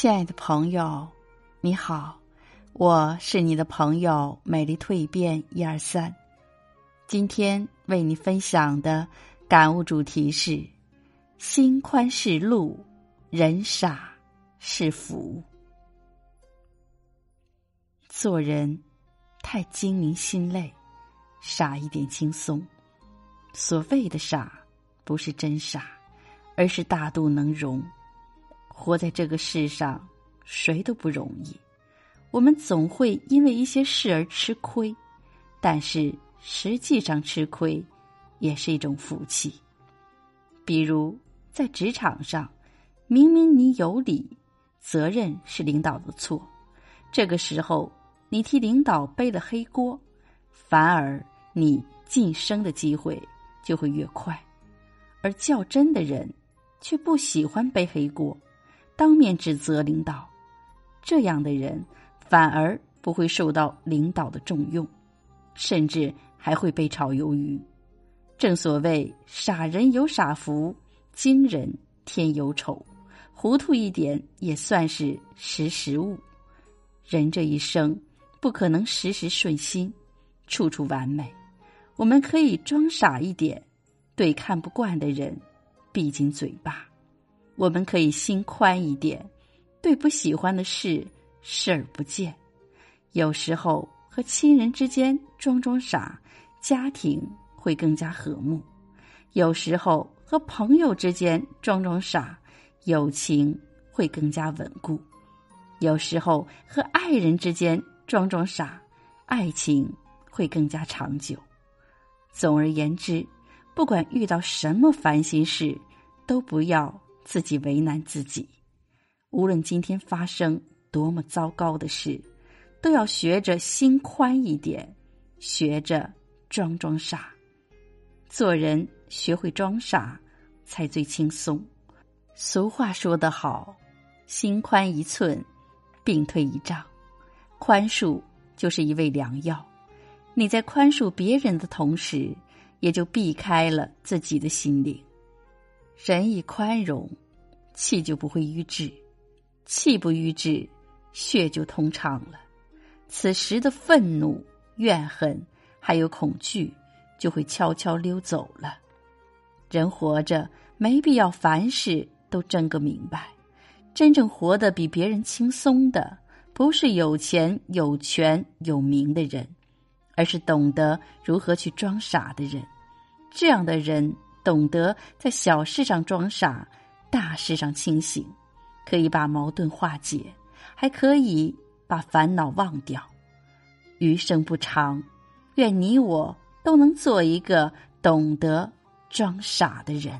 亲爱的朋友，你好，我是你的朋友美丽蜕变一二三。今天为你分享的感悟主题是：心宽是路，人傻是福。做人太精明心累，傻一点轻松。所谓的傻，不是真傻，而是大度能容。活在这个世上，谁都不容易。我们总会因为一些事而吃亏，但是实际上吃亏也是一种福气。比如在职场上，明明你有理，责任是领导的错，这个时候你替领导背了黑锅，反而你晋升的机会就会越快。而较真的人却不喜欢背黑锅。当面指责领导，这样的人反而不会受到领导的重用，甚至还会被炒鱿鱼。正所谓“傻人有傻福，精人天有丑”，糊涂一点也算是识时务。人这一生不可能时时顺心，处处完美。我们可以装傻一点，对看不惯的人闭紧嘴巴。我们可以心宽一点，对不喜欢的事视而不见。有时候和亲人之间装装傻，家庭会更加和睦；有时候和朋友之间装装傻，友情会更加稳固；有时候和爱人之间装装傻，爱情会更加长久。总而言之，不管遇到什么烦心事，都不要。自己为难自己，无论今天发生多么糟糕的事，都要学着心宽一点，学着装装傻。做人学会装傻，才最轻松。俗话说得好：“心宽一寸，病退一丈。”宽恕就是一味良药。你在宽恕别人的同时，也就避开了自己的心灵。人一宽容，气就不会瘀滞；气不瘀滞，血就通畅了。此时的愤怒、怨恨还有恐惧，就会悄悄溜走了。人活着，没必要凡事都争个明白。真正活得比别人轻松的，不是有钱、有权、有名的人，而是懂得如何去装傻的人。这样的人。懂得在小事上装傻，大事上清醒，可以把矛盾化解，还可以把烦恼忘掉。余生不长，愿你我都能做一个懂得装傻的人。